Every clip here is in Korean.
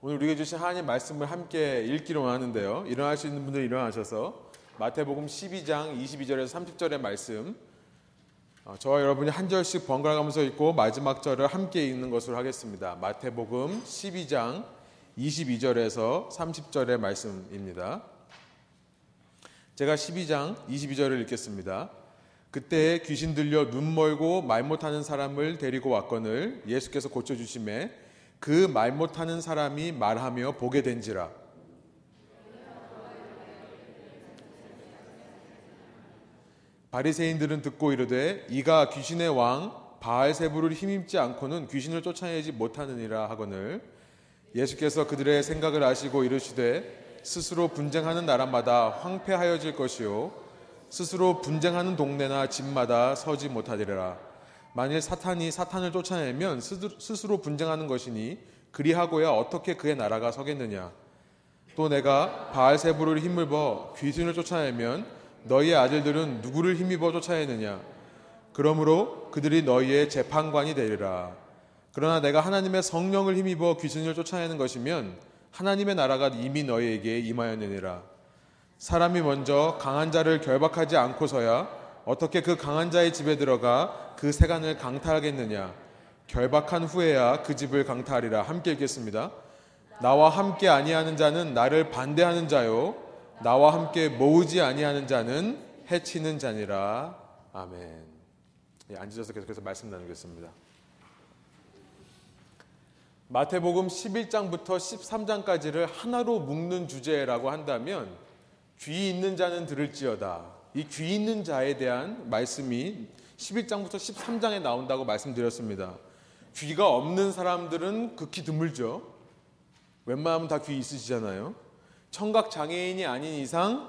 오늘 우리에게 주신 하나님 말씀을 함께 읽기로 하는데요. 일어날 수 있는 분들 일어나셔서 마태복음 12장 22절에서 30절의 말씀 어, 저와 여러분이 한 절씩 번갈아 가면서 읽고 마지막 절을 함께 읽는 것으로 하겠습니다. 마태복음 12장 22절에서 30절의 말씀입니다. 제가 12장 22절을 읽겠습니다. 그때 귀신 들려 눈 멀고 말 못하는 사람을 데리고 왔거늘 예수께서 고쳐주심에 그 말 못하는 사람이 말하며 보게 된지라. 바리새인들은 듣고 이르되 이가 귀신의 왕 바알세부를 힘입지 않고는 귀신을 쫓아내지 못하느니라 하거늘. 예수께서 그들의 생각을 아시고 이르시되 스스로 분쟁하는 나라마다 황폐하여질 것이요. 스스로 분쟁하는 동네나 집마다 서지 못하리라 만일 사탄이 사탄을 쫓아내면 스스로 분쟁하는 것이니 그리하고야 어떻게 그의 나라가 서겠느냐 또 내가 바알세부를 힘을버 귀신을 쫓아내면 너희의 아들들은 누구를 힘입어 쫓아내느냐? 그러므로 그들이 너희의 재판관이 되리라. 그러나 내가 하나님의 성령을 힘입어 귀신을 쫓아내는 것이면 하나님의 나라가 이미 너희에게 임하였느니라. 사람이 먼저 강한 자를 결박하지 않고서야 어떻게 그 강한 자의 집에 들어가 그 세간을 강탈하겠느냐? 결박한 후에야 그 집을 강탈하리라. 함께 읽겠습니다. 나와 함께 아니하는 자는 나를 반대하는 자요. 나와 함께 모으지 아니하는 자는 해치는 자니라. 아멘. 예, 앉으셔서 계속해서 말씀 나누겠습니다. 마태복음 11장부터 13장까지를 하나로 묶는 주제라고 한다면 귀 있는 자는 들을지어다. 이 귀 있는 자에 대한 말씀이 11장부터 13장에 나온다고 말씀드렸습니다. 귀가 없는 사람들은 극히 드물죠. 웬만하면 다 귀 있으시잖아요. 청각 장애인이 아닌 이상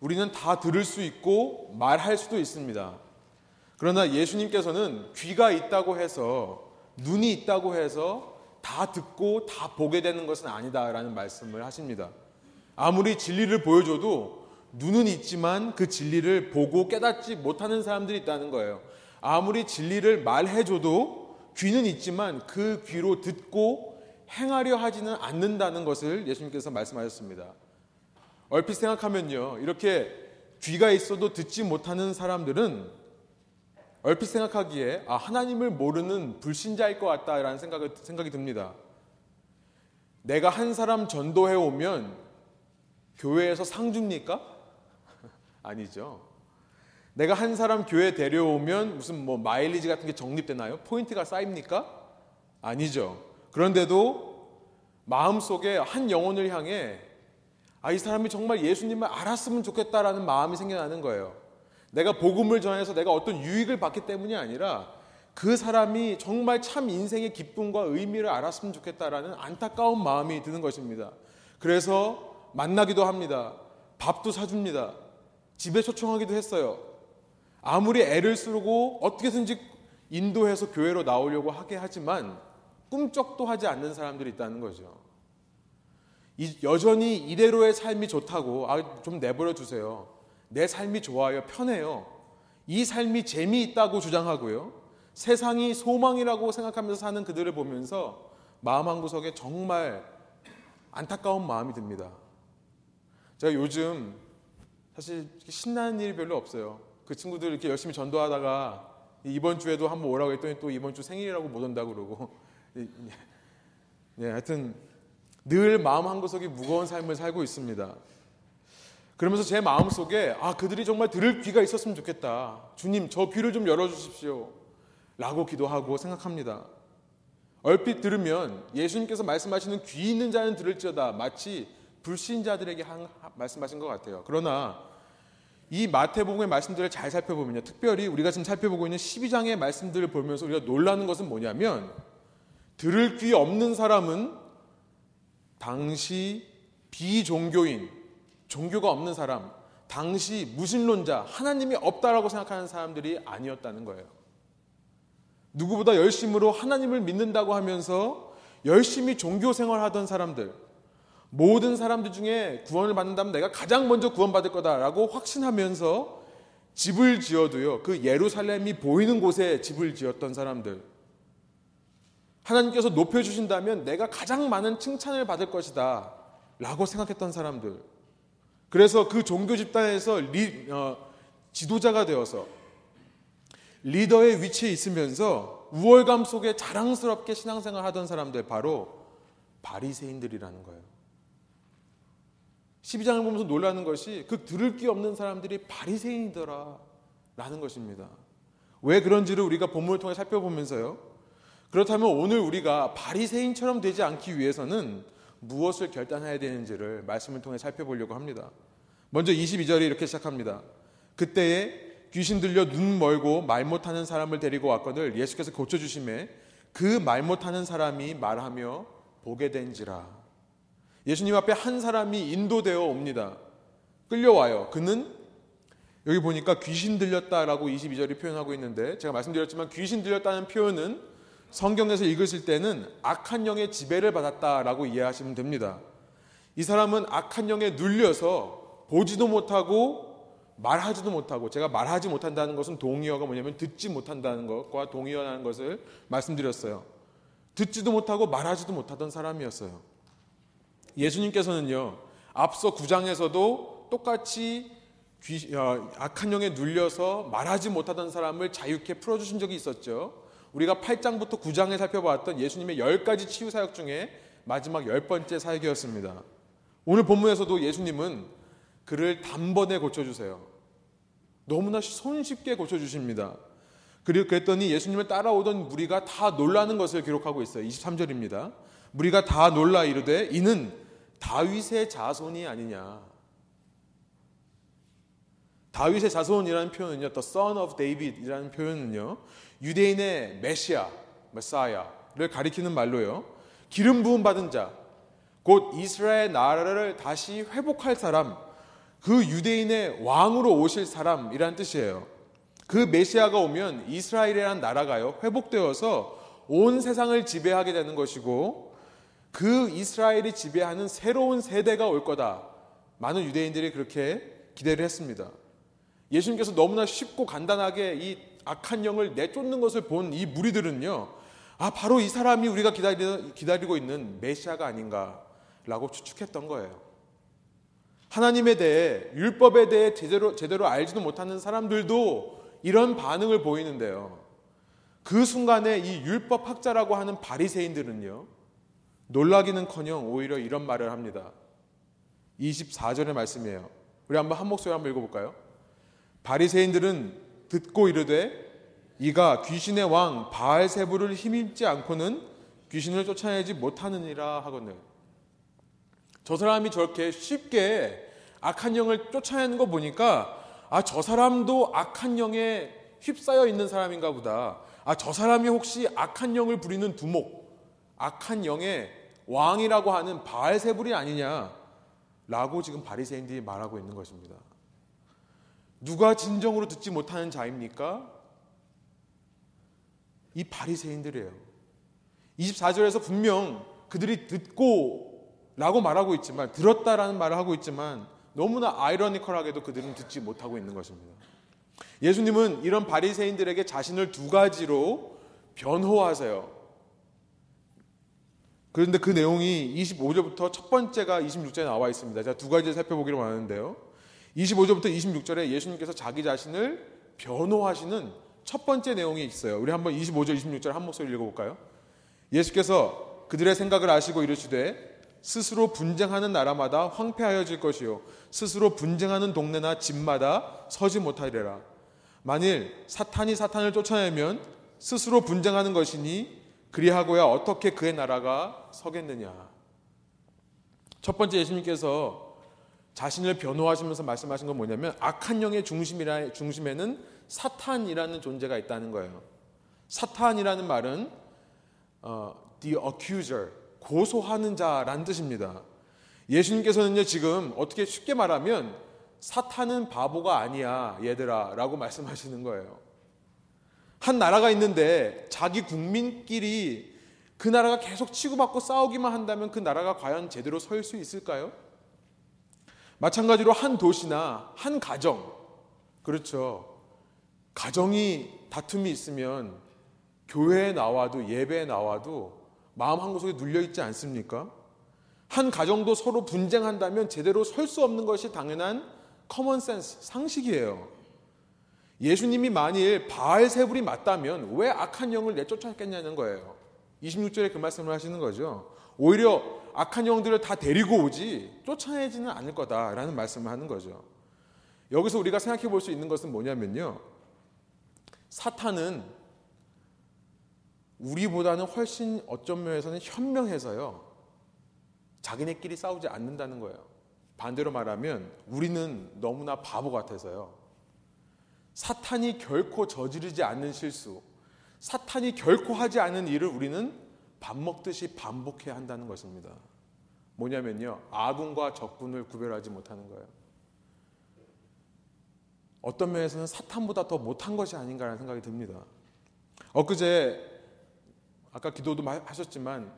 우리는 다 들을 수 있고 말할 수도 있습니다. 그러나 예수님께서는 귀가 있다고 해서 눈이 있다고 해서 다 듣고 다 보게 되는 것은 아니다라는 말씀을 하십니다. 아무리 진리를 보여줘도 눈은 있지만 그 진리를 보고 깨닫지 못하는 사람들이 있다는 거예요. 아무리 진리를 말해줘도 귀는 있지만 그 귀로 듣고 행하려 하지는 않는다는 것을 예수님께서 말씀하셨습니다. 얼핏 생각하면요. 이렇게 귀가 있어도 듣지 못하는 사람들은 얼핏 생각하기에 아, 하나님을 모르는 불신자일 것 같다라는 생각이, 생각이 듭니다. 내가 한 사람 전도해 오면 교회에서 상 줍니까? 아니죠. 내가 한 사람 교회 데려오면 무슨 뭐 마일리지 같은 게 적립되나요? 포인트가 쌓입니까? 아니죠. 그런데도 마음속에 한 영혼을 향해 아, 이 사람이 정말 예수님을 알았으면 좋겠다라는 마음이 생겨나는 거예요. 내가 복음을 전해서 내가 어떤 유익을 받기 때문이 아니라 그 사람이 정말 참 인생의 기쁨과 의미를 알았으면 좋겠다라는 안타까운 마음이 드는 것입니다. 그래서 만나기도 합니다. 밥도 사줍니다. 집에 초청하기도 했어요. 아무리 애를 쓰고 어떻게든지 인도해서 교회로 나오려고 하게 하지만 꿈쩍도 하지 않는 사람들이 있다는 거죠. 여전히 이대로의 삶이 좋다고 아, 좀 내버려 두세요. 내 삶이 좋아요. 편해요. 이 삶이 재미있다고 주장하고요. 세상이 소망이라고 생각하면서 사는 그들을 보면서 마음 한 구석에 정말 안타까운 마음이 듭니다. 제가 요즘 사실 신나는 일이 별로 없어요. 그 친구들 이렇게 열심히 전도하다가 이번 주에도 한번 오라고 했더니 또 이번 주 생일이라고 못 온다고 그러고 네, 하여튼 늘 마음 한 구석이 무거운 삶을 살고 있습니다. 그러면서 제 마음 속에 아 그들이 정말 들을 귀가 있었으면 좋겠다. 주님 저 귀를 좀 열어 주십시오. 라고 기도하고 생각합니다. 얼핏 들으면 예수님께서 말씀하시는 귀 있는 자는 들을지어다 마치 불신자들에게 한, 말씀하신 것 같아요. 그러나 이 마태복음의 말씀들을 잘 살펴보면요. 특별히 우리가 지금 살펴보고 있는 12장의 말씀들을 보면서 우리가 놀라는 것은 뭐냐면 들을 귀 없는 사람은 당시 비종교인, 종교가 없는 사람, 당시 무신론자, 하나님이 없다라고 생각하는 사람들이 아니었다는 거예요. 누구보다 열심으로 하나님을 믿는다고 하면서 열심히 종교 생활하던 사람들, 모든 사람들 중에 구원을 받는다면 내가 가장 먼저 구원받을 거다라고 확신하면서 집을 지어도요, 그 예루살렘이 보이는 곳에 집을 지었던 사람들, 하나님께서 높여주신다면 내가 가장 많은 칭찬을 받을 것이다. 라고 생각했던 사람들. 그래서 그 종교 집단에서 리, 어, 지도자가 되어서 리더의 위치에 있으면서 우월감 속에 자랑스럽게 신앙생활 하던 사람들 바로 바리새인들이라는 거예요. 12장을 보면서 놀라는 것이 그 들을 게 없는 사람들이 바리새인이더라 라는 것입니다. 왜 그런지를 우리가 본문을 통해 살펴보면서요. 그렇다면 오늘 우리가 바리새인처럼 되지 않기 위해서는 무엇을 결단해야 되는지를 말씀을 통해 살펴보려고 합니다. 먼저 22절에 이렇게 시작합니다. 그때에 귀신 들려 눈 멀고 말 못하는 사람을 데리고 왔거늘 예수께서 고쳐주심에 그 말 못하는 사람이 말하며 보게 된지라. 예수님 앞에 한 사람이 인도되어 옵니다. 끌려와요. 그는 여기 보니까 귀신 들렸다라고 22절이 표현하고 있는데 제가 말씀드렸지만 귀신 들렸다는 표현은 성경에서 읽으실 때는 악한 영의 지배를 받았다라고 이해하시면 됩니다. 이 사람은 악한 영에 눌려서 보지도 못하고 말하지도 못하고 제가 말하지 못한다는 것은 동의어가 뭐냐면 듣지 못한다는 것과 동의어라는 것을 말씀드렸어요. 듣지도 못하고 말하지도 못하던 사람이었어요. 예수님께서는요, 앞서 9장에서도 똑같이 귀, 어, 악한 영에 눌려서 말하지 못하던 사람을 자유케 풀어주신 적이 있었죠. 우리가 8장부터 9장에 살펴봤던 예수님의 10가지 치유 사역 중에 마지막 10번째 사역이었습니다. 오늘 본문에서도 예수님은 그를 단번에 고쳐주세요. 너무나 손쉽게 고쳐주십니다. 그리고 그랬더니 예수님을 따라오던 무리가 다 놀라는 것을 기록하고 있어요. 23절입니다. 무리가 다 놀라 이르되 이는 다윗의 자손이 아니냐. 다윗의 자손이라는 표현은요, the son of David이라는 표현은요, 유대인의 메시아, 메사야를 가리키는 말로요. 기름 부음 받은 자, 곧 이스라엘 나라를 다시 회복할 사람, 그 유대인의 왕으로 오실 사람이란 뜻이에요. 그 메시아가 오면 이스라엘이라는 나라가요, 회복되어서 온 세상을 지배하게 되는 것이고, 그 이스라엘이 지배하는 새로운 세대가 올 거다. 많은 유대인들이 그렇게 기대를 했습니다. 예수님께서 너무나 쉽고 간단하게 이 악한 영을 내쫓는 것을 본 이 무리들은요, 아, 바로 이 사람이 우리가 기다리, 기다리고 있는 메시아가 아닌가라고 추측했던 거예요. 하나님에 대해, 율법에 대해 제대로, 제대로 알지도 못하는 사람들도 이런 반응을 보이는데요. 그 순간에 이 율법 학자라고 하는 바리새인들은요, 놀라기는 커녕 오히려 이런 말을 합니다. 24절의 말씀이에요. 우리 한번 한 목소리 한번 읽어볼까요? 바리새인들은 듣고 이르되 이가 귀신의 왕 바알세부를 힘입지 않고는 귀신을 쫓아내지 못하느니라 하거늘. 저 사람이 저렇게 쉽게 악한 영을 쫓아내는 거 보니까 아 저 사람도 악한 영에 휩싸여 있는 사람인가 보다. 아 저 사람이 혹시 악한 영을 부리는 두목, 악한 영의 왕이라고 하는 바알세불이 아니냐라고 지금 바리새인들이 말하고 있는 것입니다. 누가 진정으로 듣지 못하는 자입니까? 이 바리새인들이에요. 24절에서 분명 그들이 듣고 라고 말하고 있지만 들었다라는 말을 하고 있지만 너무나 아이러니컬하게도 그들은 듣지 못하고 있는 것입니다. 예수님은 이런 바리새인들에게 자신을 두 가지로 변호하세요. 그런데 그 내용이 25절부터 첫 번째가 26절에 나와 있습니다. 제가 두 가지를 살펴보기로 하는데요. 25절부터 26절에 예수님께서 자기 자신을 변호하시는 첫 번째 내용이 있어요. 우리 한번 25절, 26절 한 목소리 읽어볼까요? 예수께서 그들의 생각을 아시고 이르시되 스스로 분쟁하는 나라마다 황폐하여질 것이요 스스로 분쟁하는 동네나 집마다 서지 못하리라. 만일 사탄이 사탄을 쫓아내면 스스로 분쟁하는 것이니 그리하고야 어떻게 그의 나라가 서겠느냐. 첫 번째 예수님께서 자신을 변호하시면서 말씀하신 건 뭐냐면 악한 영의 중심이라, 중심에는 사탄이라는 존재가 있다는 거예요. 사탄이라는 말은 어, the accuser, 고소하는 자라는 뜻입니다. 예수님께서는요, 지금 어떻게 쉽게 말하면 사탄은 바보가 아니야, 얘들아, 라고 말씀하시는 거예요. 한 나라가 있는데 자기 국민끼리 그 나라가 계속 치고받고 싸우기만 한다면 그 나라가 과연 제대로 설 수 있을까요? 마찬가지로 한 도시나 한 가정, 그렇죠. 가정이 다툼이 있으면 교회에 나와도 예배에 나와도 마음 한 구석에 눌려 있지 않습니까? 한 가정도 서로 분쟁한다면 제대로 설 수 없는 것이 당연한 common sense, 상식이에요. 예수님이 만일 바알세불이 맞다면 왜 악한 영을 내쫓았겠냐는 거예요. 26절에 그 말씀을 하시는 거죠. 오히려 악한 영들을 다 데리고 오지 쫓아내지는 않을 거다라는 말씀을 하는 거죠. 여기서 우리가 생각해 볼 수 있는 것은 뭐냐면요. 사탄은 우리보다는 훨씬 어떤 면에서는 현명해서요. 자기네끼리 싸우지 않는다는 거예요. 반대로 말하면 우리는 너무나 바보 같아서요. 사탄이 결코 저지르지 않는 실수, 사탄이 결코 하지 않은 일을 우리는 밥 먹듯이 반복해야 한다는 것입니다. 뭐냐면요. 아군과 적군을 구별하지 못하는 거예요. 어떤 면에서는 사탄보다 더 못한 것이 아닌가라는 생각이 듭니다. 엊그제 아까 기도도 하셨지만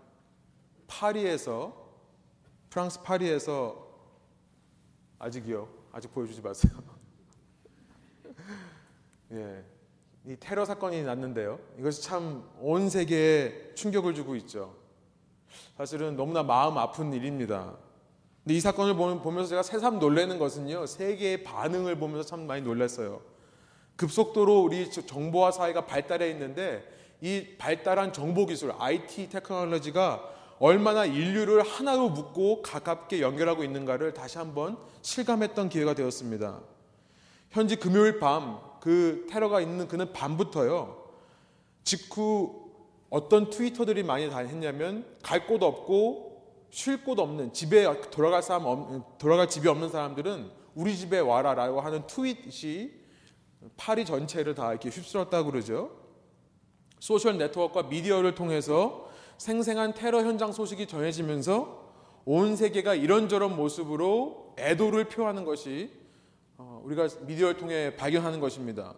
파리에서 프랑스 파리에서 아직이요. 아직 보여주지 마세요. 예. 이 테러 사건이 났는데요. 이것이 참 온 세계에 충격을 주고 있죠. 사실은 너무나 마음 아픈 일입니다. 근데 이 사건을 보면서 제가 새삼 놀라는 것은요. 세계의 반응을 보면서 참 많이 놀랐어요. 급속도로 우리 정보화 사회가 발달해 있는데 이 발달한 정보 기술, IT 테크놀로지가 얼마나 인류를 하나로 묶고 가깝게 연결하고 있는가를 다시 한번 실감했던 기회가 되었습니다. 현지 금요일 밤 그 테러가 있는 그는 밤부터요. 직후 어떤 트위터들이 많이 다 했냐면 갈 곳 없고 쉴 곳 없는 집에 돌아갈 사람 돌아갈 집이 없는 사람들은 우리 집에 와라라고 하는 트윗이 파리 전체를 다 이렇게 휩쓸었다고 그러죠. 소셜 네트워크와 미디어를 통해서 생생한 테러 현장 소식이 전해지면서 온 세계가 이런저런 모습으로 애도를 표하는 것이 어, 우리가 미디어를 통해 발견하는 것입니다.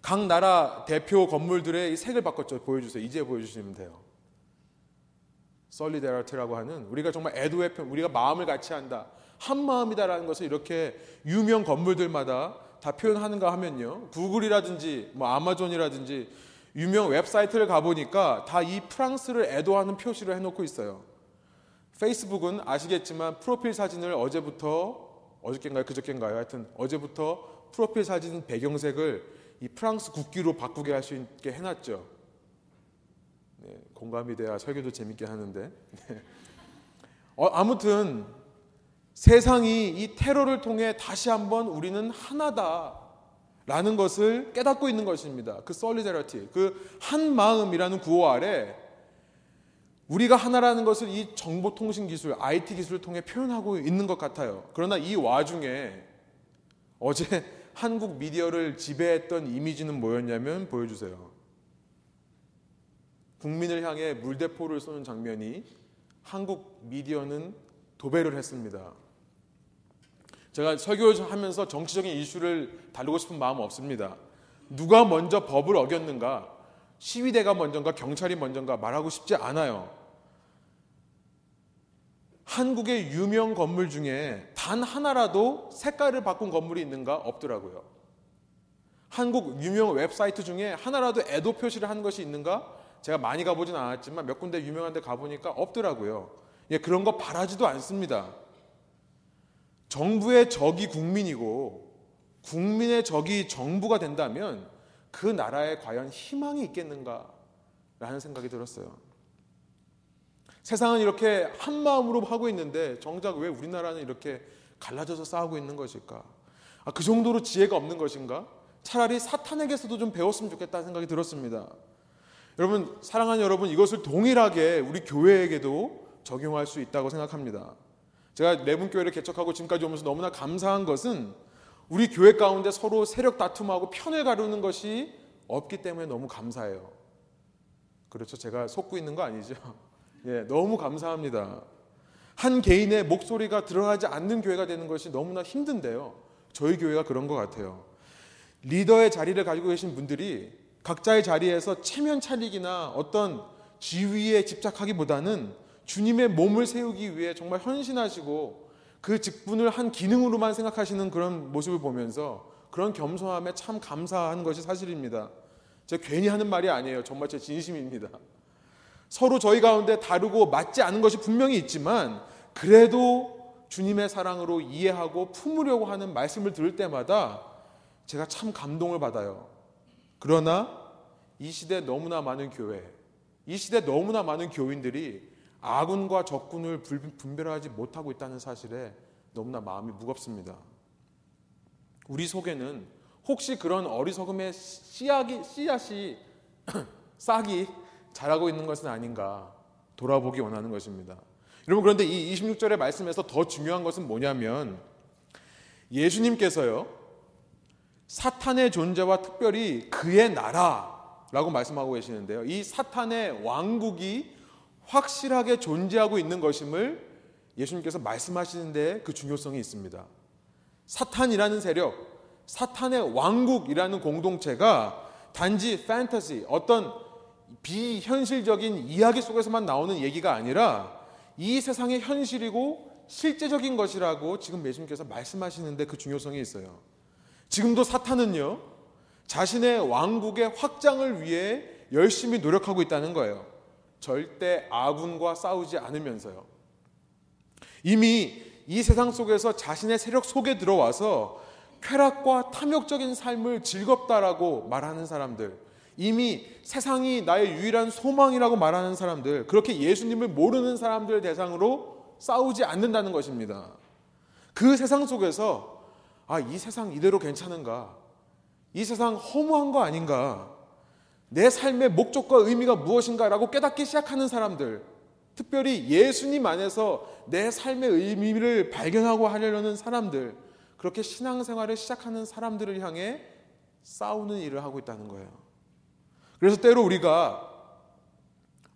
각 나라 대표 건물들의 색을 바꿨죠. 보여주세요. 이제 보여주시면 돼요. solidarity라고 하는 우리가 정말 애도의 편, 우리가 마음을 같이 한다. 한 마음이다라는 것을 이렇게 유명 건물들마다 다 표현하는가 하면요. 구글이라든지 뭐 아마존이라든지 유명 웹사이트를 가보니까 다 이 프랑스를 애도하는 표시를 해놓고 있어요. 페이스북은 아시겠지만 프로필 사진을 어제부터 어저께인가요? 그저께인가요? 하여튼 어제부터 프로필 사진 배경색을 이 프랑스 국기로 바꾸게 할 수 있게 해놨죠. 네, 공감이 돼야 설교도 재밌게 하는데. 네. 어, 아무튼 세상이 이 테러를 통해 다시 한번 우리는 하나다 라는 것을 깨닫고 있는 것입니다. 그 솔리데러티, 그 한 마음이라는 구호 아래 우리가 하나라는 것을 이 정보통신 기술, IT 기술을 통해 표현하고 있는 것 같아요. 그러나 이 와중에 어제 한국 미디어를 지배했던 이미지는 뭐였냐면 보여주세요. 국민을 향해 물대포를 쏘는 장면이 한국 미디어는 도배를 했습니다. 제가 설교하면서 정치적인 이슈를 다루고 싶은 마음은 없습니다. 누가 먼저 법을 어겼는가, 시위대가 먼저인가, 경찰이 먼저인가 말하고 싶지 않아요. 한국의 유명 건물 중에 단 하나라도 색깔을 바꾼 건물이 있는가 없더라고요. 한국 유명 웹사이트 중에 하나라도 애도 표시를 한 것이 있는가? 제가 많이 가보진 않았지만 몇 군데 유명한 데 가보니까 없더라고요. 예, 그런 거 바라지도 않습니다. 정부의 적이 국민이고 국민의 적이 정부가 된다면 그 나라에 과연 희망이 있겠는가? 라는 생각이 들었어요. 세상은 이렇게 한 마음으로 하고 있는데 정작 왜 우리나라는 이렇게 갈라져서 싸우고 있는 것일까? 아, 그 정도로 지혜가 없는 것인가? 차라리 사탄에게서도 좀 배웠으면 좋겠다는 생각이 들었습니다. 여러분, 사랑하는 여러분, 이것을 동일하게 우리 교회에게도 적용할 수 있다고 생각합니다. 제가 내분교회를 개척하고 지금까지 오면서 너무나 감사한 것은 우리 교회 가운데 서로 세력 다툼하고 편을 가르는 것이 없기 때문에 너무 감사해요. 그렇죠. 제가 속고 있는 거 아니죠. 예, 너무 감사합니다. 한 개인의 목소리가 들어가지 않는 교회가 되는 것이 너무나 힘든데요. 저희 교회가 그런 것 같아요. 리더의 자리를 가지고 계신 분들이 각자의 자리에서 체면 차리기나 어떤 지위에 집착하기보다는 주님의 몸을 세우기 위해 정말 헌신하시고 그 직분을 한 기능으로만 생각하시는 그런 모습을 보면서 그런 겸손함에 참 감사한 것이 사실입니다. 제가 괜히 하는 말이 아니에요. 정말 제 진심입니다. 서로 저희 가운데 다르고 맞지 않은 것이 분명히 있지만 그래도 주님의 사랑으로 이해하고 품으려고 하는 말씀을 들을 때마다 제가 참 감동을 받아요. 그러나 이 시대 너무나 많은 교회, 이 시대 너무나 많은 교인들이 아군과 적군을 분별하지 못하고 있다는 사실에 너무나 마음이 무겁습니다. 우리 속에는 혹시 그런 어리석음의 씨앗이, 씨앗이 싹이 자라고 있는 것은 아닌가 돌아보기 원하는 것입니다. 여러분 그런데 이 26절의 말씀에서 더 중요한 것은 뭐냐면 예수님께서요 사탄의 존재와 특별히 그의 나라라고 말씀하고 계시는데요. 이 사탄의 왕국이 확실하게 존재하고 있는 것임을 예수님께서 말씀하시는데 그 중요성이 있습니다. 사탄이라는 세력, 사탄의 왕국이라는 공동체가 단지 판타지, 어떤 비현실적인 이야기 속에서만 나오는 얘기가 아니라 이 세상의 현실이고 실제적인 것이라고 지금 예수님께서 말씀하시는데 그 중요성이 있어요. 지금도 사탄은요, 자신의 왕국의 확장을 위해 열심히 노력하고 있다는 거예요. 절대 아군과 싸우지 않으면서요. 이미 이 세상 속에서 자신의 세력 속에 들어와서 쾌락과 탐욕적인 삶을 즐겁다라고 말하는 사람들, 이미 세상이 나의 유일한 소망이라고 말하는 사람들, 그렇게 예수님을 모르는 사람들 대상으로 싸우지 않는다는 것입니다. 그 세상 속에서 아, 이 세상 이대로 괜찮은가? 이 세상 허무한 거 아닌가? 내 삶의 목적과 의미가 무엇인가라고 깨닫기 시작하는 사람들, 특별히 예수님 안에서 내 삶의 의미를 발견하고 하려는 사람들, 그렇게 신앙생활을 시작하는 사람들을 향해 싸우는 일을 하고 있다는 거예요. 그래서 때로 우리가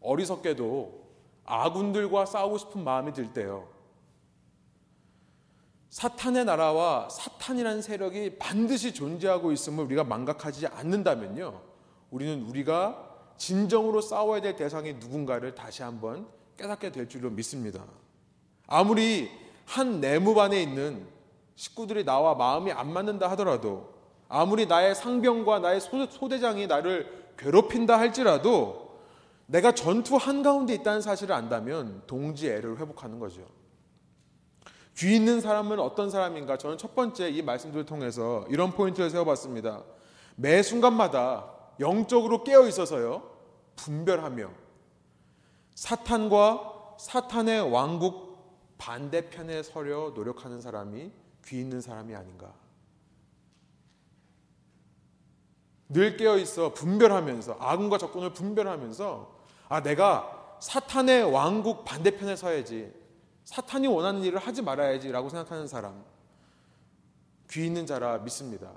어리석게도 아군들과 싸우고 싶은 마음이 들 때요. 사탄의 나라와 사탄이라는 세력이 반드시 존재하고 있음을 우리가 망각하지 않는다면요. 우리는 우리가 진정으로 싸워야 될 대상이 누군가를 다시 한번 깨닫게 될 줄로 믿습니다. 아무리 한 내무반에 있는 식구들이 나와 마음이 안 맞는다 하더라도 아무리 나의 상병과 나의 소대장이 나를 괴롭힌다 할지라도 내가 전투 한가운데 있다는 사실을 안다면 동지애를 회복하는 거죠. 귀 있는 사람은 어떤 사람인가? 저는 첫 번째 이 말씀들을 통해서 이런 포인트를 세워봤습니다. 매 순간마다 영적으로 깨어 있어서요, 분별하며 사탄과 사탄의 왕국 반대편에 서려 노력하는 사람이 귀 있는 사람이 아닌가. 늘 깨어 있어 분별하면서 악과 적군을 분별하면서 아 내가 사탄의 왕국 반대편에 서야지 사탄이 원하는 일을 하지 말아야지라고 생각하는 사람 귀 있는 자라 믿습니다.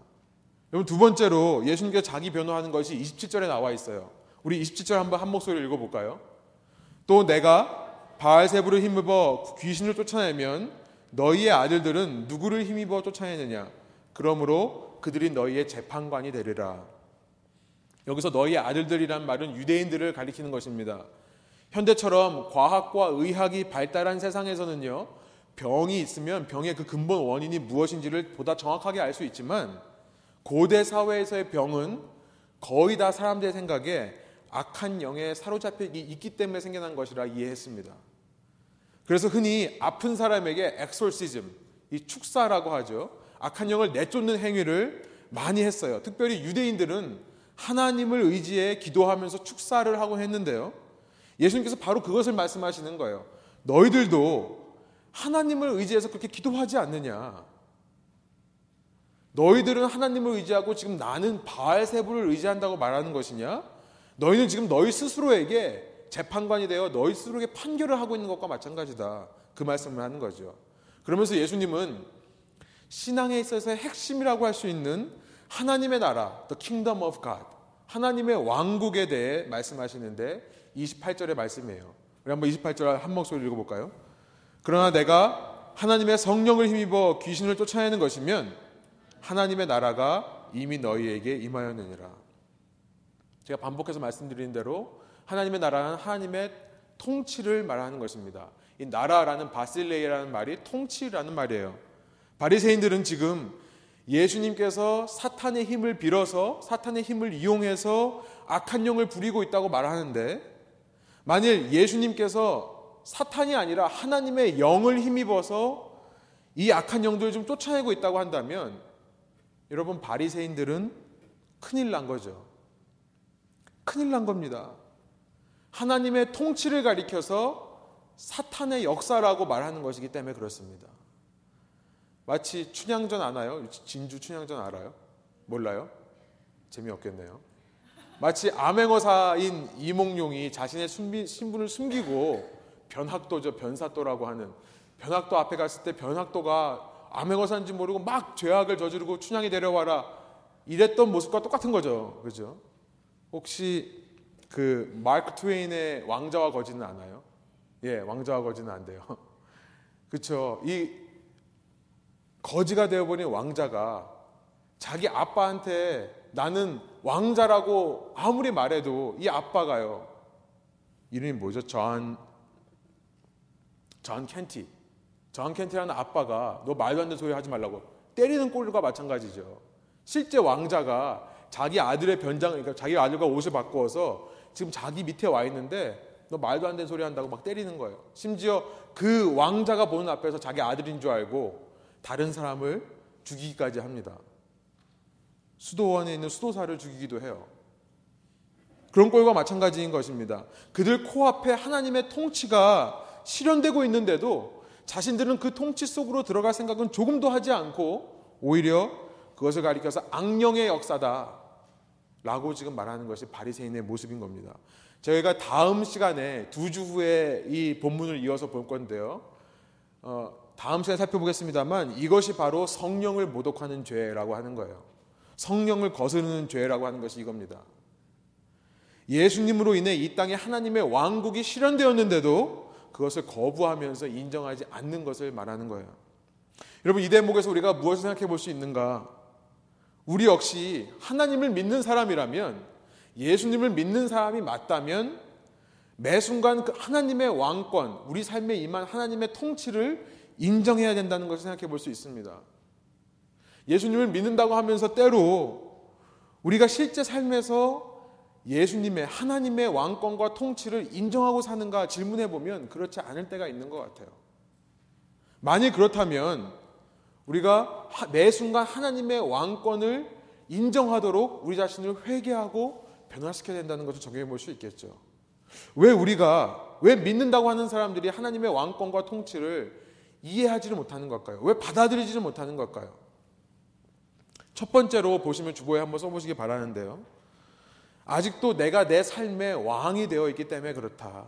여러분 두 번째로 예수님께서 자기 변호하는 것이 27절에 나와 있어요. 우리 27절 한번 한 목소리로 읽어볼까요? 또 내가 바알세부를 힘입어 귀신을 쫓아내면 너희의 아들들은 누구를 힘입어 쫓아내느냐? 그러므로 그들이 너희의 재판관이 되리라. 여기서 너희의 아들들이란 말은 유대인들을 가리키는 것입니다. 현대처럼 과학과 의학이 발달한 세상에서는요, 병이 있으면 병의 그 근본 원인이 무엇인지를 보다 정확하게 알 수 있지만, 고대 사회에서의 병은 거의 다 사람들의 생각에 악한 영에 사로잡혀 있기 때문에 생겨난 것이라 이해했습니다. 그래서 흔히 아픈 사람에게 엑솔시즘, 이 축사라고 하죠. 악한 영을 내쫓는 행위를 많이 했어요. 특별히 유대인들은 하나님을 의지해 기도하면서 축사를 하고 했는데요. 예수님께서 바로 그것을 말씀하시는 거예요. 너희들도 하나님을 의지해서 그렇게 기도하지 않느냐. 너희들은 하나님을 의지하고 지금 나는 바알세부를 의지한다고 말하는 것이냐? 너희는 지금 너희 스스로에게 재판관이 되어 너희 스스로에게 판결을 하고 있는 것과 마찬가지다. 그 말씀을 하는 거죠. 그러면서 예수님은 신앙에 있어서의 핵심이라고 할 수 있는 하나님의 나라, the kingdom of God, 하나님의 왕국에 대해 말씀하시는데 28절의 말씀이에요. 우리 한번 28절 한 목소리 읽어볼까요? 그러나 내가 하나님의 성령을 힘입어 귀신을 쫓아내는 것이면 하나님의 나라가 이미 너희에게 임하였느니라. 제가 반복해서 말씀드린 대로 하나님의 나라는 하나님의 통치를 말하는 것입니다. 이 나라라는 바실레이라는 말이 통치라는 말이에요. 바리새인들은 지금 예수님께서 사탄의 힘을 빌어서 사탄의 힘을 이용해서 악한 영을 부리고 있다고 말하는데 만일 예수님께서 사탄이 아니라 하나님의 영을 힘입어서 이 악한 영들을 좀 쫓아내고 있다고 한다면 여러분 바리새인들은 큰일 난 거죠. 큰일 난 겁니다. 하나님의 통치를 가리켜서 사탄의 역사라고 말하는 것이기 때문에 그렇습니다. 마치 춘향전 아나요? 진주 춘향전 알아요? 몰라요? 재미없겠네요. 마치 암행어사인 이몽룡이 자신의 숨비, 신분을 숨기고 변학도죠 변사도라고 하는 변학도 앞에 갔을 때 변학도가 암행어사인지 모르고 막 죄악을 저지르고 춘향이 데려와라 이랬던 모습과 똑같은 거죠. 그죠? 혹시 그 마크 트웨인의 왕자와 거지는 아나요? 예, 왕자와 거지는 안 돼요. 그렇죠. 이 거지가 되어버린 왕자가 자기 아빠한테 나는 왕자라고 아무리 말해도 이 아빠가요. 이름이 뭐죠? 존, 존 켄티. 존 켄티라는 아빠가 너 말도 안 되는 소리 하지 말라고 때리는 꼴과 마찬가지죠. 실제 왕자가 자기 아들의 변장, 그러니까 자기 아들과 옷을 바꾸어서 지금 자기 밑에 와 있는데 너 말도 안 되는 소리 한다고 막 때리는 거예요. 심지어 그 왕자가 보는 앞에서 자기 아들인 줄 알고 다른 사람을 죽이기까지 합니다. 수도원에 있는 수도사를 죽이기도 해요. 그런 꼴과 마찬가지인 것입니다. 그들 코앞에 하나님의 통치가 실현되고 있는데도 자신들은 그 통치 속으로 들어갈 생각은 조금도 하지 않고 오히려 그것을 가리켜서 악령의 역사다. 라고 지금 말하는 것이 바리새인의 모습인 겁니다. 저희가 다음 시간에 두 주 후에 이 본문을 이어서 볼 건데요. 어, 다음 시간에 살펴보겠습니다만 이것이 바로 성령을 모독하는 죄라고 하는 거예요. 성령을 거스르는 죄라고 하는 것이 이겁니다. 예수님으로 인해 이 땅에 하나님의 왕국이 실현되었는데도 그것을 거부하면서 인정하지 않는 것을 말하는 거예요. 여러분 이 대목에서 우리가 무엇을 생각해 볼 수 있는가? 우리 역시 하나님을 믿는 사람이라면 예수님을 믿는 사람이 맞다면 매 순간 그 하나님의 왕권, 우리 삶에 임한 하나님의 통치를 인정해야 된다는 것을 생각해 볼 수 있습니다. 예수님을 믿는다고 하면서 때로 우리가 실제 삶에서 예수님의 하나님의 왕권과 통치를 인정하고 사는가 질문해 보면 그렇지 않을 때가 있는 것 같아요. 만일 그렇다면 우리가 매 순간 하나님의 왕권을 인정하도록 우리 자신을 회개하고 변화시켜야 된다는 것을 적용해 볼 수 있겠죠. 왜 우리가 왜 믿는다고 하는 사람들이 하나님의 왕권과 통치를 이해하지를 못하는 걸까요? 왜 받아들이지를 못하는 걸까요? 첫 번째로 보시면 주보에 한번 써보시기 바라는데요. 아직도 내가 내 삶의 왕이 되어 있기 때문에 그렇다.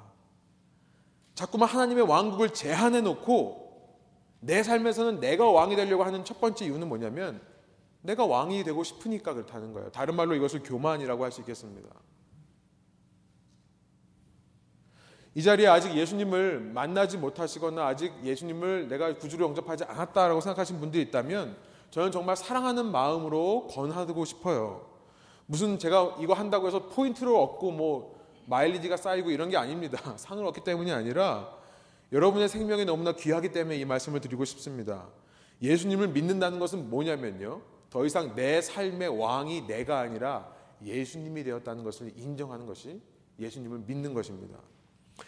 자꾸만 하나님의 왕국을 제한해 놓고 내 삶에서는 내가 왕이 되려고 하는 첫 번째 이유는 뭐냐면 내가 왕이 되고 싶으니까 그렇다는 거예요. 다른 말로 이것을 교만이라고 할 수 있겠습니다. 이 자리에 아직 예수님을 만나지 못하시거나 아직 예수님을 내가 구주로 영접하지 않았다라고 생각하신 분들이 있다면 저는 정말 사랑하는 마음으로 권하고 싶어요. 무슨 제가 이거 한다고 해서 포인트를 얻고 뭐 마일리지가 쌓이고 이런 게 아닙니다. 상을 얻기 때문이 아니라 여러분의 생명이 너무나 귀하기 때문에 이 말씀을 드리고 싶습니다. 예수님을 믿는다는 것은 뭐냐면요. 더 이상 내 삶의 왕이 내가 아니라 예수님이 되었다는 것을 인정하는 것이 예수님을 믿는 것입니다.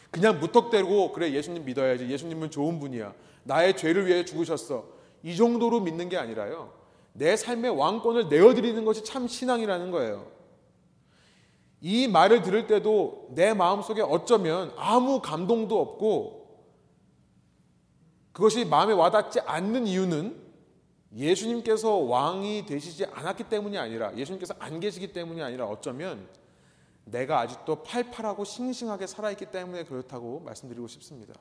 그냥 무턱대고 그래 예수님 믿어야지. 예수님은 좋은 분이야. 나의 죄를 위해 죽으셨어. 이 정도로 믿는 게 아니라요. 내 삶의 왕권을 내어드리는 것이 참 신앙이라는 거예요. 이 말을 들을 때도 내 마음속에 어쩌면 아무 감동도 없고 그것이 마음에 와닿지 않는 이유는 예수님께서 왕이 되시지 않았기 때문이 아니라 예수님께서 안 계시기 때문이 아니라 어쩌면 내가 아직도 팔팔하고 싱싱하게 살아있기 때문에 그렇다고 말씀드리고 싶습니다.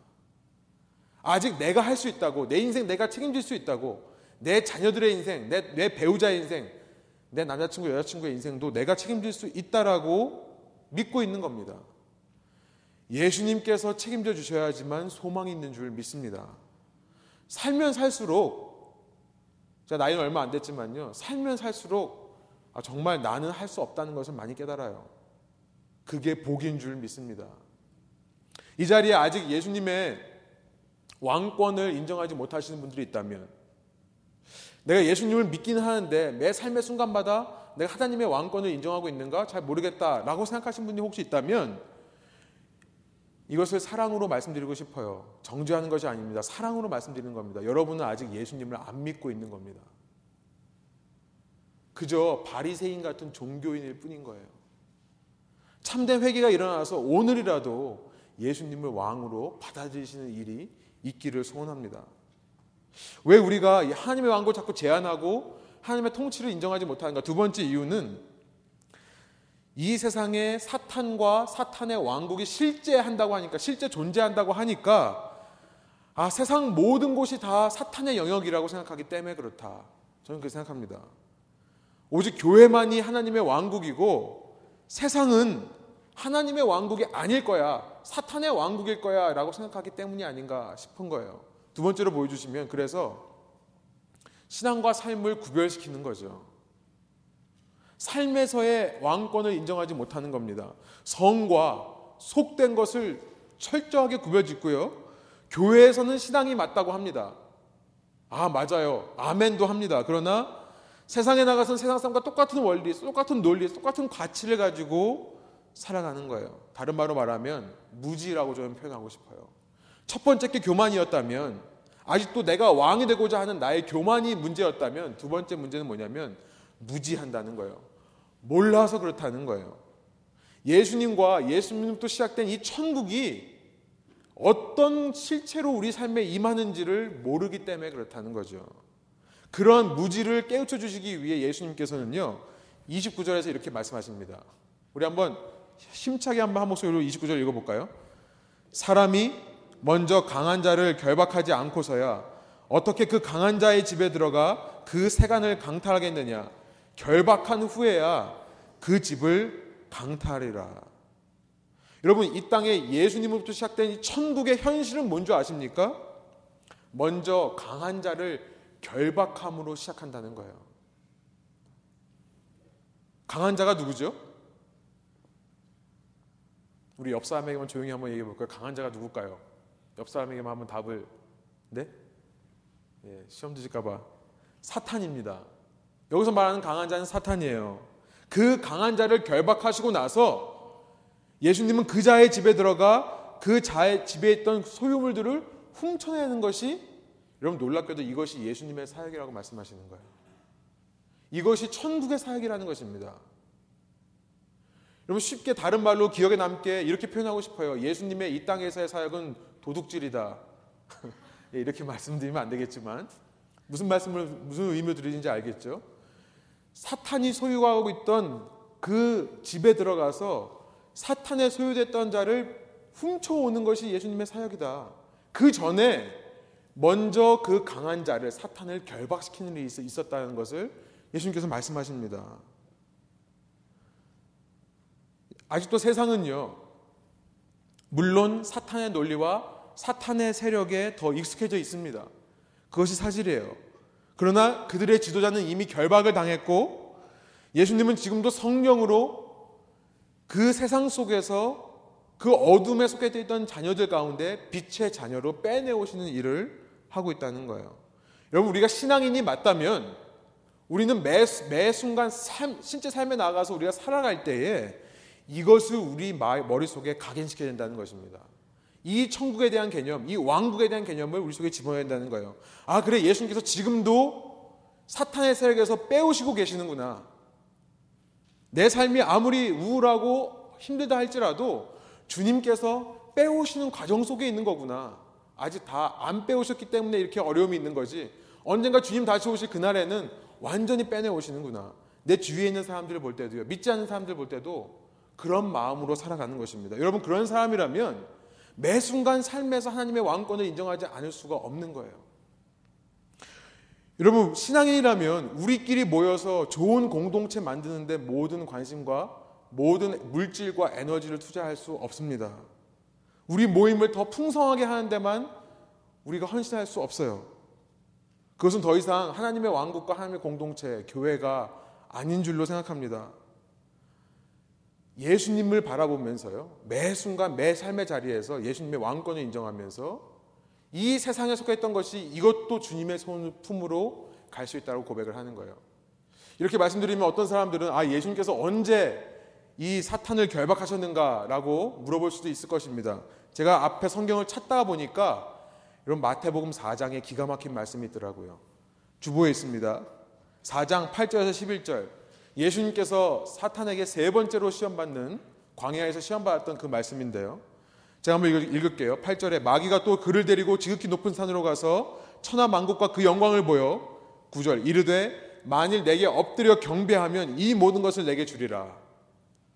아직 내가 할 수 있다고, 내 인생 내가 책임질 수 있다고, 내 자녀들의 인생, 내, 내 배우자의 인생, 내 남자친구, 여자친구의 인생도 내가 책임질 수 있다라고 믿고 있는 겁니다. 예수님께서 책임져 주셔야지만 소망이 있는 줄 믿습니다. 살면 살수록, 제가 나이는 얼마 안 됐지만요, 살면 살수록 아, 정말 나는 할 수 없다는 것을 많이 깨달아요. 그게 복인 줄 믿습니다. 이 자리에 아직 예수님의 왕권을 인정하지 못하시는 분들이 있다면 내가 예수님을 믿기는 하는데 매 삶의 순간마다 내가 하나님의 왕권을 인정하고 있는가 잘 모르겠다라고 생각하신 분이 혹시 있다면 이것을 사랑으로 말씀드리고 싶어요. 정죄하는 것이 아닙니다. 사랑으로 말씀드리는 겁니다. 여러분은 아직 예수님을 안 믿고 있는 겁니다. 그저 바리새인 같은 종교인일 뿐인 거예요. 참된 회개가 일어나서 오늘이라도 예수님을 왕으로 받아들이시는 일이 있기를 소원합니다. 왜 우리가 하나님의 왕국을 자꾸 제한하고 하나님의 통치를 인정하지 못하는가? 두 번째 이유는 이 세상에 사탄과 사탄의 왕국이 실제 한다고 하니까, 실제 존재한다고 하니까, 아, 세상 모든 곳이 다 사탄의 영역이라고 생각하기 때문에 그렇다. 저는 그렇게 생각합니다. 오직 교회만이 하나님의 왕국이고, 세상은 하나님의 왕국이 아닐 거야. 사탄의 왕국일 거야. 라고 생각하기 때문이 아닌가 싶은 거예요. 두 번째로 보여주시면, 그래서 신앙과 삶을 구별시키는 거죠. 삶에서의 왕권을 인정하지 못하는 겁니다. 성과 속된 것을 철저하게 구별짓고요. 교회에서는 신앙이 맞다고 합니다. 아, 맞아요. 아멘도 합니다. 그러나 세상에 나가서는 세상 사람과 똑같은 원리, 똑같은 논리, 똑같은 가치를 가지고 살아가는 거예요. 다른 말로 말하면 무지라고 저는 표현하고 싶어요. 첫 번째 게 교만이었다면 아직도 내가 왕이 되고자 하는 나의 교만이 문제였다면 두 번째 문제는 뭐냐면 무지한다는 거예요. 몰라서 그렇다는 거예요. 예수님과 예수님부터 시작된 이 천국이 어떤 실체로 우리 삶에 임하는지를 모르기 때문에 그렇다는 거죠. 그런 무지를 깨우쳐 주시기 위해 예수님께서는요, 29절에서 이렇게 말씀하십니다. 우리 한번 힘차게 한번 한 목소리로 29절 읽어볼까요? 사람이 먼저 강한 자를 결박하지 않고서야 어떻게 그 강한 자의 집에 들어가 그 세간을 강탈하겠느냐? 결박한 후에야 그 집을 강탈하리라. 여러분, 이 땅에 예수님으로부터 시작된 이 천국의 현실은 뭔지 아십니까? 먼저 강한 자를 결박함으로 시작한다는 거예요. 강한 자가 누구죠? 우리 옆 사람에게만 조용히 한번 얘기해 볼까요? 강한 자가 누굴까요? 옆 사람에게만 한번 답을 네? 예, 시험 드실까봐 사탄입니다. 여기서 말하는 강한 자는 사탄이에요. 그 강한 자를 결박하시고 나서 예수님은 그 자의 집에 들어가 그 자의 집에 있던 소유물들을 훔쳐내는 것이 여러분 놀랍게도 이것이 예수님의 사역이라고 말씀하시는 거예요. 이것이 천국의 사역이라는 것입니다. 여러분 쉽게 다른 말로 기억에 남게 이렇게 표현하고 싶어요. 예수님의 이 땅에서의 사역은 도둑질이다. 예, 이렇게 말씀드리면 안 되겠지만 무슨 말씀을 무슨 의미를 드리는지 알겠죠? 사탄이 소유하고 있던 그 집에 들어가서 사탄의 소유됐던 자를 훔쳐오는 것이 예수님의 사역이다. 그 전에 먼저 그 강한 자를 사탄을 결박시키는 일이 있었다는 것을 예수님께서 말씀하십니다. 아직도 세상은요, 물론 사탄의 논리와 사탄의 세력에 더 익숙해져 있습니다. 그것이 사실이에요. 그러나 그들의 지도자는 이미 결박을 당했고 예수님은 지금도 성령으로 그 세상 속에서 그 어둠에 속해 있던 자녀들 가운데 빛의 자녀로 빼내오시는 일을 하고 있다는 거예요. 여러분 우리가 신앙인이 맞다면 우리는 매, 매 순간 삶, 실제 삶에 나가서 우리가 살아갈 때에 이것을 우리 머릿속에 각인시켜야 된다는 것입니다. 이 천국에 대한 개념, 이 왕국에 대한 개념을 우리 속에 집어넣어야 된다는 거예요. 아, 그래, 예수님께서 지금도 사탄의 세력에서 빼오시고 계시는구나. 내 삶이 아무리 우울하고 힘들다 할지라도 주님께서 빼오시는 과정 속에 있는 거구나. 아직 다 안 빼오셨기 때문에 이렇게 어려움이 있는 거지. 언젠가 주님 다시 오실 그날에는 완전히 빼내오시는구나. 내 주위에 있는 사람들을 볼 때도요. 믿지 않는 사람들 볼 때도 그런 마음으로 살아가는 것입니다. 여러분, 그런 사람이라면 매 순간 삶에서 하나님의 왕권을 인정하지 않을 수가 없는 거예요. 여러분, 신앙인이라면 우리끼리 모여서 좋은 공동체 만드는데 모든 관심과 모든 물질과 에너지를 투자할 수 없습니다. 우리 모임을 더 풍성하게 하는 데만 우리가 헌신할 수 없어요. 그것은 더 이상 하나님의 왕국과 하나님의 공동체, 교회가 아닌 줄로 생각합니다. 예수님을 바라보면서요. 매 순간 매 삶의 자리에서 예수님의 왕권을 인정하면서 이 세상에 속해 있던 것이 이것도 주님의 손품으로 갈 수 있다고 고백을 하는 거예요. 이렇게 말씀드리면 어떤 사람들은 아 예수님께서 언제 이 사탄을 결박하셨는가라고 물어볼 수도 있을 것입니다. 제가 앞에 성경을 찾다가 보니까 이런 마태복음 4장에 기가 막힌 말씀이 있더라고요. 주보에 있습니다. 4장 8절에서 11절. 예수님께서 사탄에게 세 번째로 시험받는 광야에서 시험받았던 그 말씀인데요. 제가 한번 읽을게요. 8절에 마귀가 또 그를 데리고 지극히 높은 산으로 가서 천하 만국과 그 영광을 보여 9절 이르되 만일 내게 엎드려 경배하면 이 모든 것을 내게 주리라.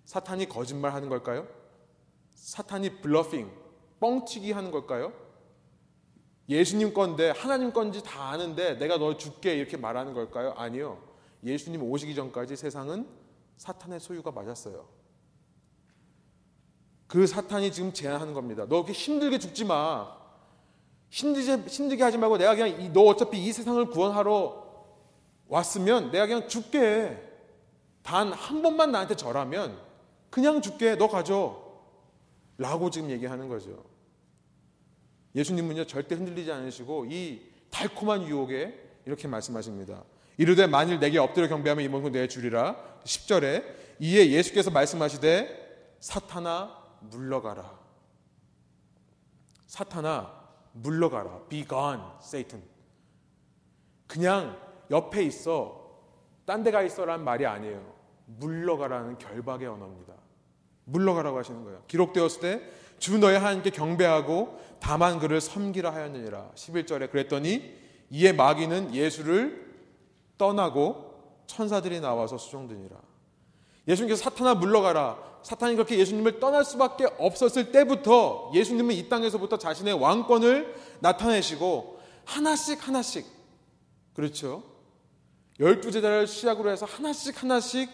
사탄이 거짓말 하는 걸까요? 사탄이 블러핑, 뻥치기 하는 걸까요? 예수님 건데 하나님 건지 다 아는데 내가 너 줄게 이렇게 말하는 걸까요? 아니요. 예수님 오시기 전까지 세상은 사탄의 소유가 맞았어요. 그 사탄이 지금 제안하는 겁니다. 너 그렇게 힘들게 죽지 마. 힘들게, 힘들게 하지 말고 내가 그냥 이, 너 어차피 이 세상을 구원하러 왔으면 내가 그냥 죽게. 단 한 번만 나한테 절하면 그냥 죽게. 너 가져. 라고 지금 얘기하는 거죠. 예수님은요, 절대 흔들리지 않으시고 이 달콤한 유혹에 이렇게 말씀하십니다. 이르되 만일 내게 엎드려 경배하면 이 모든 내 주리라. 10절에 이에 예수께서 말씀하시되 사탄아 물러가라. 사탄아 물러가라. Be gone, Satan. 그냥 옆에 있어. 딴 데 가 있어라는 말이 아니에요. 물러가라는 결박의 언어입니다. 물러가라고 하시는 거예요. 기록되었을 때 주 너의 하나님께 경배하고 다만 그를 섬기라 하였느니라. 11절에 그랬더니 이에 마귀는 예수를 떠나고 천사들이 나와서 수종드니라. 예수님께서 사탄아 물러가라. 사탄이 그렇게 예수님을 떠날 수밖에 없었을 때부터 예수님은 이 땅에서부터 자신의 왕권을 나타내시고 하나씩 하나씩 그렇죠. 열두 제자를 시작으로 해서 하나씩 하나씩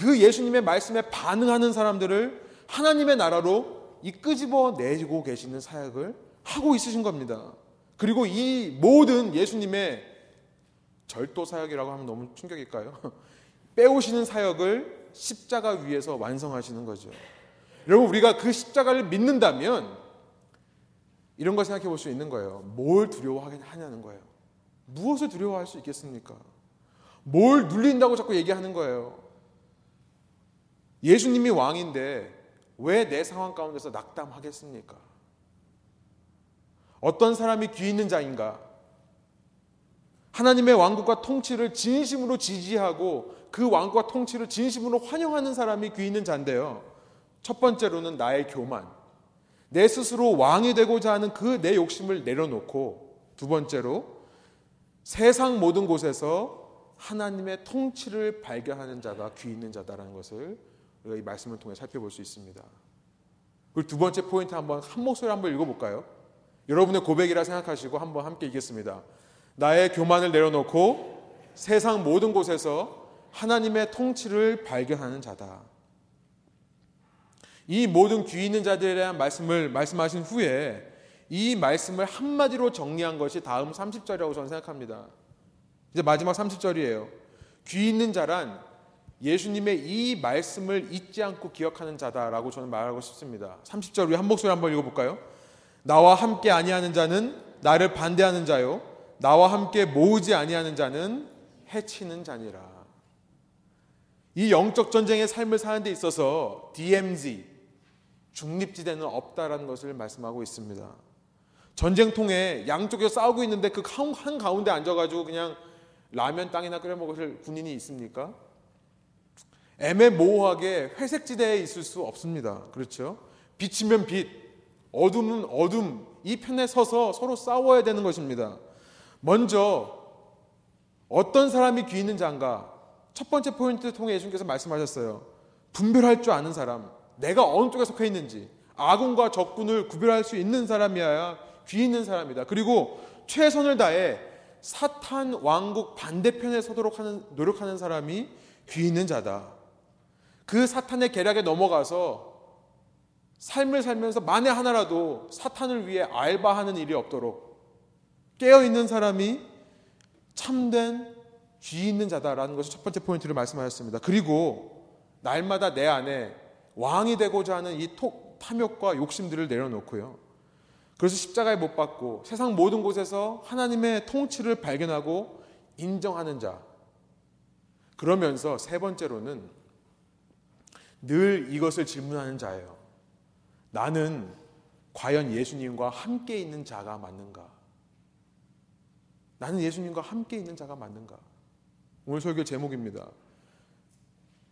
그 예수님의 말씀에 반응하는 사람들을 하나님의 나라로 이 끄집어 내고 계시는 사역을 하고 있으신 겁니다. 그리고 이 모든 예수님의 절도 사역이라고 하면 너무 충격일까요? 빼오시는 사역을 십자가 위에서 완성하시는 거죠. 여러분 우리가 그 십자가를 믿는다면 이런 걸 생각해 볼 수 있는 거예요. 뭘 두려워하냐는 거예요. 무엇을 두려워할 수 있겠습니까? 뭘 눌린다고 자꾸 얘기하는 거예요. 예수님이 왕인데 왜 내 상황 가운데서 낙담하겠습니까? 어떤 사람이 귀 있는 자인가? 하나님의 왕국과 통치를 진심으로 지지하고 그 왕국과 통치를 진심으로 환영하는 사람이 귀 있는 자인데요. 첫 번째로는 나의 교만. 내 스스로 왕이 되고자 하는 그 내 욕심을 내려놓고 두 번째로 세상 모든 곳에서 하나님의 통치를 발견하는 자가 귀 있는 자다라는 것을 우리가 이 말씀을 통해 살펴볼 수 있습니다. 그리고 두 번째 포인트 한번 한 목소리 한번 읽어볼까요? 여러분의 고백이라 생각하시고 한번 함께 읽겠습니다. 나의 교만을 내려놓고 세상 모든 곳에서 하나님의 통치를 발견하는 자다. 이 모든 귀 있는 자들에 대한 말씀을 말씀하신 후에 이 말씀을 한마디로 정리한 것이 다음 30절이라고 저는 생각합니다. 이제 마지막 30절이에요. 귀 있는 자란 예수님의 이 말씀을 잊지 않고 기억하는 자다라고 저는 말하고 싶습니다. 30절 우리 한 목소리 한번 읽어볼까요? 나와 함께 아니하는 자는 나를 반대하는 자요. 나와 함께 모으지 아니하는 자는 해치는 자니라. 이 영적 전쟁의 삶을 사는 데 있어서 DMZ 중립지대는 없다라는 것을 말씀하고 있습니다. 전쟁통에 양쪽에서 싸우고 있는데 그 한 가운데 앉아가지고 그냥 라면 땅이나 끓여 먹을 군인이 있습니까? 애매모호하게 회색 지대에 있을 수 없습니다. 그렇죠? 빛이면 빛, 어둠은 어둠, 이 편에 서서 서로 싸워야 되는 것입니다. 먼저 어떤 사람이 귀 있는 자인가? 첫 번째 포인트 통해 예수님께서 말씀하셨어요. 분별할 줄 아는 사람, 내가 어느 쪽에 속해 있는지, 아군과 적군을 구별할 수 있는 사람이어야 귀 있는 사람이다. 그리고 최선을 다해 사탄 왕국 반대편에 서도록 하는, 노력하는 사람이 귀 있는 자다. 그 사탄의 계략에 넘어가서 삶을 살면서 만에 하나라도 사탄을 위해 알바하는 일이 없도록 깨어있는 사람이 참된 귀 있는 자다라는 것이 첫 번째 포인트를 말씀하셨습니다. 그리고 날마다 내 안에 왕이 되고자 하는 이 탐욕과 욕심들을 내려놓고요. 그래서 십자가에 못 박고 세상 모든 곳에서 하나님의 통치를 발견하고 인정하는 자. 그러면서 세 번째로는 늘 이것을 질문하는 자예요. 나는 과연 예수님과 함께 있는 자가 맞는가? 나는 예수님과 함께 있는 자가 맞는가? 오늘 설교 제목입니다.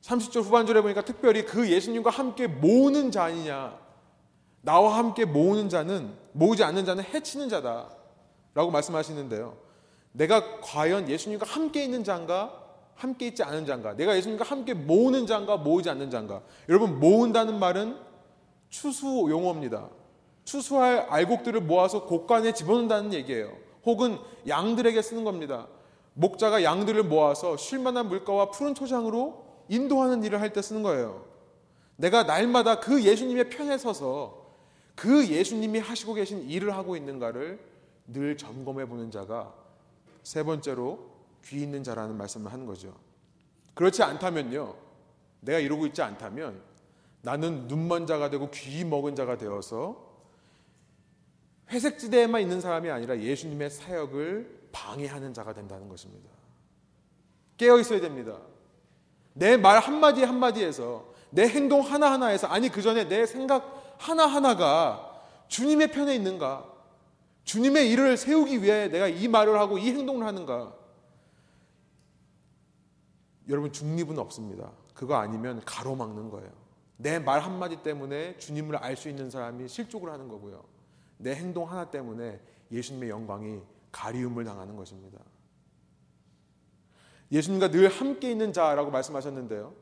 30절 후반절에 보니까 특별히 그 예수님과 함께 모으는 자 아니냐. 나와 함께 모으는 자는, 모으지 않는 자는 해치는 자다. 라고 말씀하시는데요. 내가 과연 예수님과 함께 있는 자인가? 함께 있지 않은 자인가? 내가 예수님과 함께 모으는 자인가? 모으지 않는 자인가? 여러분, 모은다는 말은 추수 용어입니다. 추수할 알곡들을 모아서 곡간에 집어넣는다는 얘기예요. 혹은 양들에게 쓰는 겁니다. 목자가 양들을 모아서 쉴 만한 물가와 푸른 초장으로 인도하는 일을 할 때 쓰는 거예요. 내가 날마다 그 예수님의 편에 서서 그 예수님이 하시고 계신 일을 하고 있는가를 늘 점검해 보는 자가 세 번째로 귀 있는 자라는 말씀을 하는 거죠. 그렇지 않다면요. 내가 이러고 있지 않다면 나는 눈먼 자가 되고 귀 먹은 자가 되어서 회색 지대에만 있는 사람이 아니라 예수님의 사역을 방해하는 자가 된다는 것입니다. 깨어 있어야 됩니다. 내 말 한마디 한마디에서 내 행동 하나하나에서 아니 그 전에 내 생각 하나하나가 주님의 편에 있는가? 주님의 일을 세우기 위해 내가 이 말을 하고 이 행동을 하는가? 여러분 중립은 없습니다. 그거 아니면 가로막는 거예요. 내 말 한마디 때문에 주님을 알 수 있는 사람이 실족을 하는 거고요. 내 행동 하나 때문에 예수님의 영광이 가리움을 당하는 것입니다. 예수님과 늘 함께 있는 자라고 말씀하셨는데요.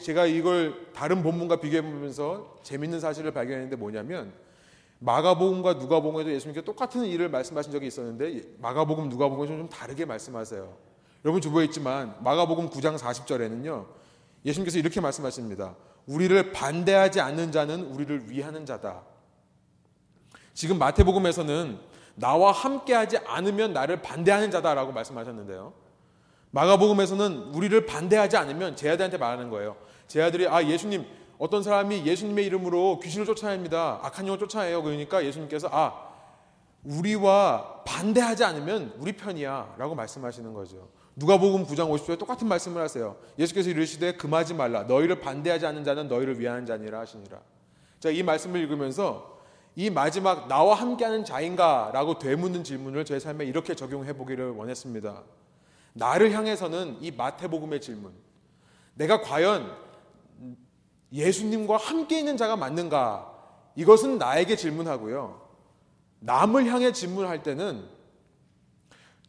제가 이걸 다른 본문과 비교해 보면서 재밌는 사실을 발견했는데 뭐냐면 마가복음과 누가복음에도 예수님께 똑같은 일을 말씀하신 적이 있었는데 마가복음 누가복음은 좀 다르게 말씀하세요. 여러분 주부에 있지만 마가복음 9장 40절에는요. 예수님께서 이렇게 말씀하십니다. 우리를 반대하지 않는 자는 우리를 위하는 자다. 지금 마태복음에서는 나와 함께하지 않으면 나를 반대하는 자다라고 말씀하셨는데요. 마가복음에서는 우리를 반대하지 않으면 제 아들한테 말하는 거예요. 제 아들이 아 예수님 어떤 사람이 예수님의 이름으로 귀신을 쫓아냅니다. 악한 영을 쫓아내요. 그러니까 예수님께서 아 우리와 반대하지 않으면 우리 편이야라고 말씀하시는 거죠. 누가복음 9장 50절에 똑같은 말씀을 하세요. 예수께서 이르시되 금하지 말라. 너희를 반대하지 않는 자는 너희를 위하는 자니라 하시니라. 자, 이 말씀을 읽으면서 이 마지막 나와 함께하는 자인가라고 되묻는 질문을 제 삶에 이렇게 적용해 보기를 원했습니다. 나를 향해서는 이 마태복음의 질문. 내가 과연 예수님과 함께 있는 자가 맞는가? 이것은 나에게 질문하고요. 남을 향해 질문할 때는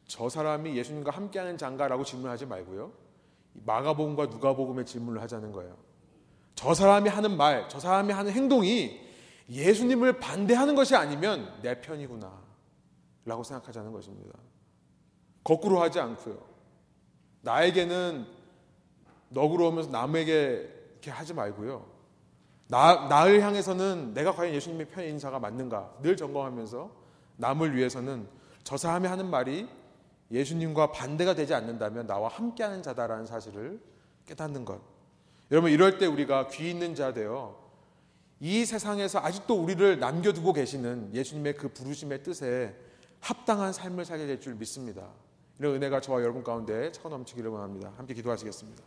저 사람이 예수님과 함께하는 장가라고 질문하지 말고요. 마가복음과 누가복음의 질문을 하자는 거예요. 저 사람이 하는 말, 저 사람이 하는 행동이 예수님을 반대하는 것이 아니면 내 편이구나. 라고 생각하자는 것입니다. 거꾸로 하지 않고요. 나에게는 너그러 우면서 남에게 이렇게 하지 말고요. 나, 나를 향해서는 내가 과연 예수님의 편인 에 자가 맞는가 늘 점검하면서 남을 위해서는 저 사람이 하는 말이 예수님과 반대가 되지 않는다면 나와 함께하는 자다라는 사실을 깨닫는 것. 여러분 이럴 때 우리가 귀 있는 자 되어 이 세상에서 아직도 우리를 남겨두고 계시는 예수님의 그 부르심의 뜻에 합당한 삶을 살게 될 줄 믿습니다. 이런 은혜가 저와 여러분 가운데 차 넘치기를 원합니다. 함께 기도하시겠습니다.